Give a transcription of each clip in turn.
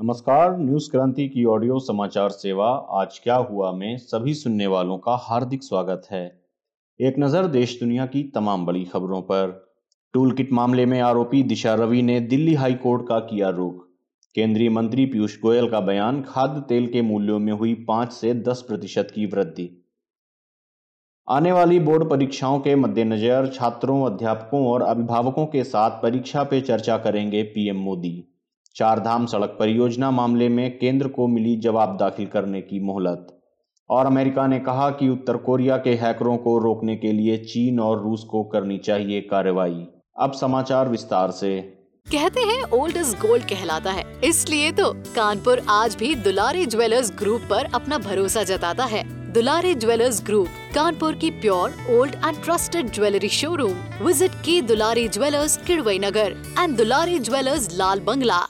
नमस्कार, न्यूज़ क्रांति की ऑडियो समाचार सेवा, आज क्या हुआ में सभी सुनने वालों का हार्दिक स्वागत है। एक नज़र देश दुनिया की तमाम बड़ी खबरों पर। टूल किट मामले में आरोपी दिशा रवि ने दिल्ली हाई कोर्ट का किया रुख केंद्रीय मंत्री पीयूष गोयल का बयान, खाद्य तेल के मूल्यों में हुई पाँच से दस प्रतिशत की वृद्धि। आने वाली बोर्ड परीक्षाओं के मद्देनजर छात्रों, अध्यापकों और अभिभावकों के साथ परीक्षा पे चर्चा करेंगे पीएम मोदी। चारधाम सड़क परियोजना मामले में केंद्र को मिली जवाब दाखिल करने की मोहलत। और अमेरिका ने कहा कि उत्तर कोरिया के हैकरों को रोकने के लिए चीन और रूस को करनी चाहिए कार्रवाई। अब समाचार विस्तार से। कहते हैं ओल्ड इज़ गोल्ड कहलाता है। इसलिए तो कानपुर आज भी दुलारी ज्वेलर्स ग्रुप पर अपना भरोसा जताता है। दुलारी ज्वेलर्स ग्रुप, कानपुर की pure old and trusted jewellery showroom visit की Dulari jewellers Kidwai Nagar and Dulari jewellers Lal Bangla.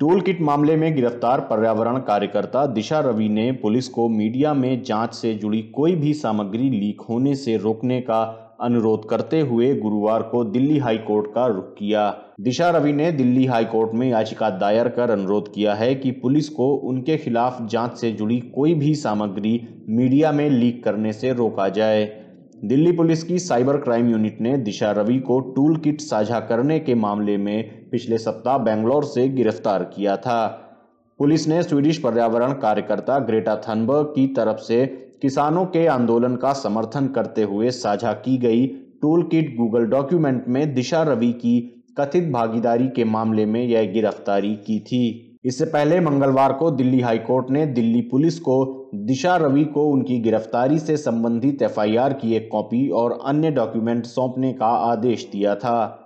Tool kit मामले में गिरफ़्तार पर्यावरण कार्यकर्ता दिशा रवि ने पुलिस को मीडिया में जाँच से जुड़ी कोई भी सामग्री लीक होने से रोकने का अनुरोध करते हुए गुरुवार को दिल्ली हाई कोर्ट का रुख किया। दिशा रवि ने दिल्ली हाई कोर्ट में याचिका दायर कर अनुरोध किया है कि पुलिस को उनके खिलाफ जाँच से जुड़ी कोई भी सामग्री मीडिया में लीक करने से रोका जाए। दिल्ली पुलिस की साइबर क्राइम यूनिट ने दिशा रवि को टूल किट साझा करने के मामले में पिछले सप्ताह बेंगलोर से गिरफ़्तार किया था। पुलिस ने स्वीडिश पर्यावरण कार्यकर्ता ग्रेटा थनबर्ग की तरफ़ से किसानों के आंदोलन का समर्थन करते हुए साझा की गई टूल किट गूगल डॉक्यूमेंट में दिशा रवि की कथित भागीदारी के मामले में यह गिरफ्तारी की थी। इससे पहले मंगलवार को दिल्ली हाईकोर्ट ने दिल्ली पुलिस को दिशा रवि को उनकी गिरफ्तारी से संबंधित एफआईआर की एक कॉपी और अन्य डॉक्यूमेंट सौंपने का आदेश दिया था।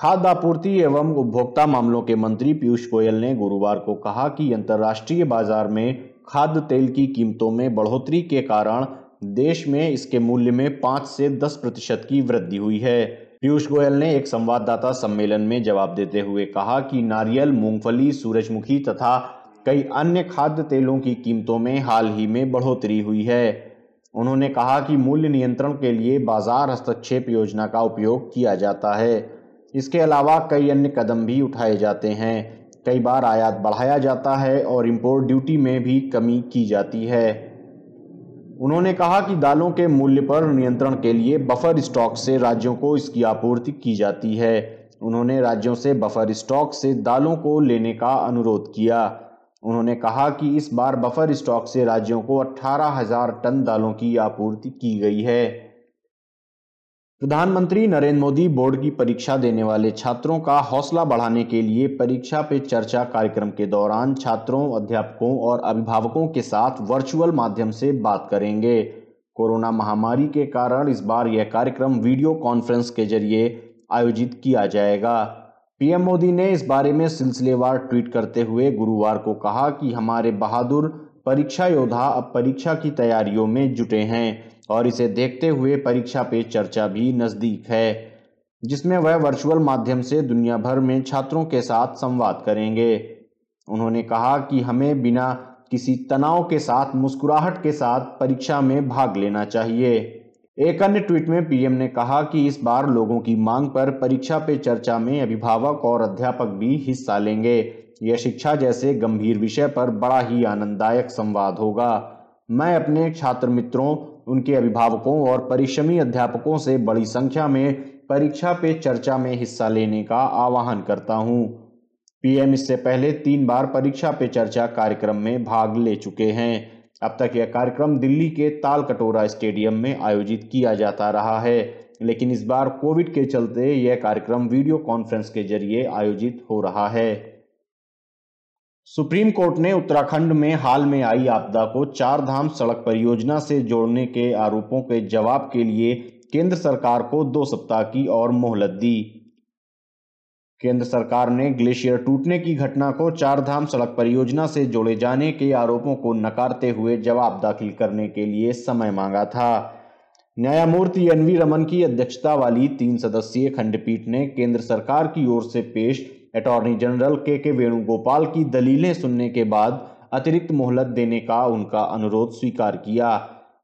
खाद्य आपूर्ति एवं उपभोक्ता मामलों के मंत्री पीयूष गोयल ने गुरुवार को कहा कि अंतर्राष्ट्रीय बाज़ार में खाद्य तेल की कीमतों में बढ़ोतरी के कारण देश में इसके मूल्य में पाँच से दस प्रतिशत की वृद्धि हुई है। पीयूष गोयल ने एक संवाददाता सम्मेलन में जवाब देते हुए कहा कि नारियल, मूंगफली, सूरजमुखी तथा कई अन्य खाद्य तेलों की कीमतों में हाल ही में बढ़ोतरी हुई है। उन्होंने कहा कि मूल्य नियंत्रण के लिए बाज़ार हस्तक्षेप योजना का उपयोग किया जाता है। इसके अलावा कई अन्य कदम भी उठाए जाते हैं। कई बार आयात बढ़ाया जाता है और इम्पोर्ट ड्यूटी में भी कमी की जाती है। उन्होंने कहा कि दालों के मूल्य पर नियंत्रण के लिए बफर स्टॉक से राज्यों को इसकी आपूर्ति की जाती है। उन्होंने राज्यों से बफर स्टॉक से दालों को लेने का अनुरोध किया। उन्होंने कहा कि इस बार बफर स्टॉक से राज्यों को अट्ठारह हज़ार टन दालों की आपूर्ति की गई है। प्रधानमंत्री नरेंद्र मोदी बोर्ड की परीक्षा देने वाले छात्रों का हौसला बढ़ाने के लिए परीक्षा पे चर्चा कार्यक्रम के दौरान छात्रों, अध्यापकों और अभिभावकों के साथ वर्चुअल माध्यम से बात करेंगे। कोरोना महामारी के कारण इस बार यह कार्यक्रम वीडियो कॉन्फ्रेंस के ज़रिए आयोजित किया जाएगा। पीएम मोदी ने इस बारे में सिलसिलेवार ट्वीट करते हुए गुरुवार को कहा कि हमारे बहादुर परीक्षा योद्धा अब परीक्षा की तैयारियों में जुटे हैं। और इसे देखते हुए परीक्षा पे चर्चा भी नज़दीक है, जिसमें वह वर्चुअल माध्यम से दुनिया भर में छात्रों के साथ संवाद करेंगे। उन्होंने कहा कि हमें बिना किसी तनाव के साथ, मुस्कुराहट के साथ परीक्षा में भाग लेना चाहिए। एक अन्य ट्वीट में पीएम ने कहा कि इस बार लोगों की मांग पर परीक्षा पे चर्चा में अभिभावक और अध्यापक भी हिस्सा लेंगे। यह शिक्षा जैसे गंभीर विषय पर बड़ा ही आनंददायक संवाद होगा। मैं अपने छात्र मित्रों उनके अभिभावकों और परिश्रमी अध्यापकों से बड़ी संख्या में परीक्षा पे चर्चा में हिस्सा लेने का आह्वान करता हूँ। पीएम इससे पहले तीन बार परीक्षा पे चर्चा कार्यक्रम में भाग ले चुके हैं अब तक यह कार्यक्रम दिल्ली के ताल कटोरा स्टेडियम में आयोजित किया जाता रहा है, लेकिन इस बार कोविड के चलते यह कार्यक्रम वीडियो कॉन्फ्रेंस के ज़रिए आयोजित हो रहा है सुप्रीम कोर्ट ने उत्तराखंड में हाल में आई आपदा को चार धाम सड़क परियोजना से जोड़ने के आरोपों के जवाब के लिए केंद्र सरकार को दो सप्ताह की और मोहलत दी। केंद्र सरकार ने ग्लेशियर टूटने की घटना को चार धाम सड़क परियोजना से जोड़े जाने के आरोपों को नकारते हुए जवाब दाखिल करने के लिए समय मांगा था। न्यायमूर्ति एन वी रमन की अध्यक्षता वाली तीन सदस्यीय खंडपीठ ने केंद्र सरकार की ओर से पेश अटॉर्नी जनरल के के वेणुगोपाल की दलीलें सुनने के बाद अतिरिक्त मोहलत देने का उनका अनुरोध स्वीकार किया।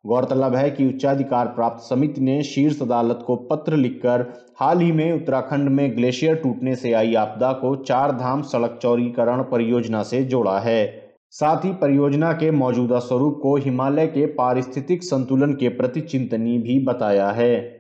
गौरतलब है कि उच्चाधिकार प्राप्त समिति ने शीर्ष अदालत को पत्र लिखकर हाल ही में उत्तराखंड में ग्लेशियर टूटने से आई आपदा को चार धाम सड़क चौड़ीकरण परियोजना से जोड़ा है। साथ ही परियोजना के मौजूदा स्वरूप को हिमालय के पारिस्थितिक संतुलन के प्रति चिंतनीय भी बताया है।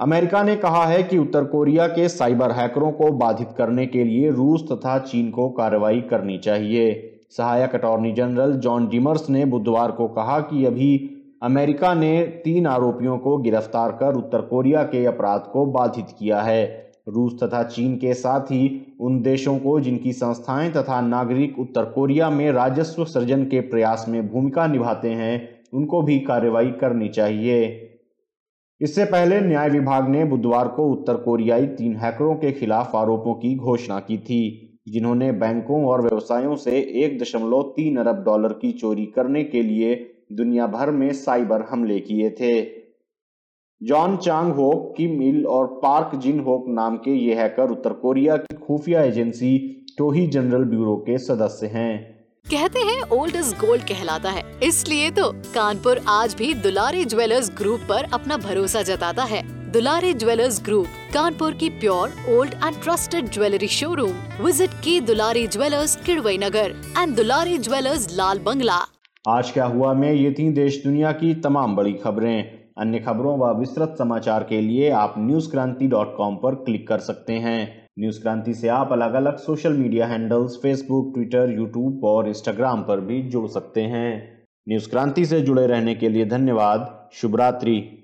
अमेरिका ने कहा है कि उत्तर कोरिया के साइबर हैकरों को बाधित करने के लिए रूस तथा चीन को कार्रवाई करनी चाहिए। सहायक अटॉर्नी जनरल जॉन डिमर्स ने बुधवार को कहा कि अभी अमेरिका ने तीन आरोपियों को गिरफ़्तार कर उत्तर कोरिया के अपराध को बाधित किया है। रूस तथा चीन के साथ ही उन देशों को जिनकी संस्थाएँ तथा नागरिक उत्तर कोरिया में राजस्व सृजन के प्रयास में भूमिका निभाते हैं, उनको भी कार्रवाई करनी चाहिए। इससे पहले न्याय विभाग ने बुधवार को उत्तर कोरियाई तीन हैकरों के खिलाफ आरोपों की घोषणा की थी, जिन्होंने बैंकों और व्यवसायों से एक दशमलव तीन अरब डॉलर की चोरी करने के लिए दुनिया भर में साइबर हमले किए थे। जॉन चांग होक की मिल और पार्क जिन होक नाम के ये हैकर उत्तर कोरिया की खुफिया एजेंसी, टोही जनरल ब्यूरो के सदस्य हैं। कहते हैं ओल्ड इज़ गोल्ड कहलाता है। इसलिए तो कानपुर आज भी दुलारी ज्वेलर्स ग्रुप पर अपना भरोसा जताता है। दुलारी ज्वेलर्स ग्रुप, कानपुर की pure old and trusted jewellery showroom visit की Dulari jewellers Kidwai Nagar and Dulari jewellers Lal Bangla. आज क्या हुआ में, ये थी देश दुनिया की तमाम बड़ी खबरें। अन्य खबरों व विस्तृत समाचार के लिए आप न्यूज़ क्रांति डॉट कॉम क्लिक कर सकते हैं। न्यूज़ क्रांति से आप अलग अलग social media handles Facebook Twitter YouTube और इंस्टाग्राम पर भी जुड़ सकते हैं। न्यूज़ क्रांति से जुड़े रहने के लिए धन्यवाद। शुभ रात्रि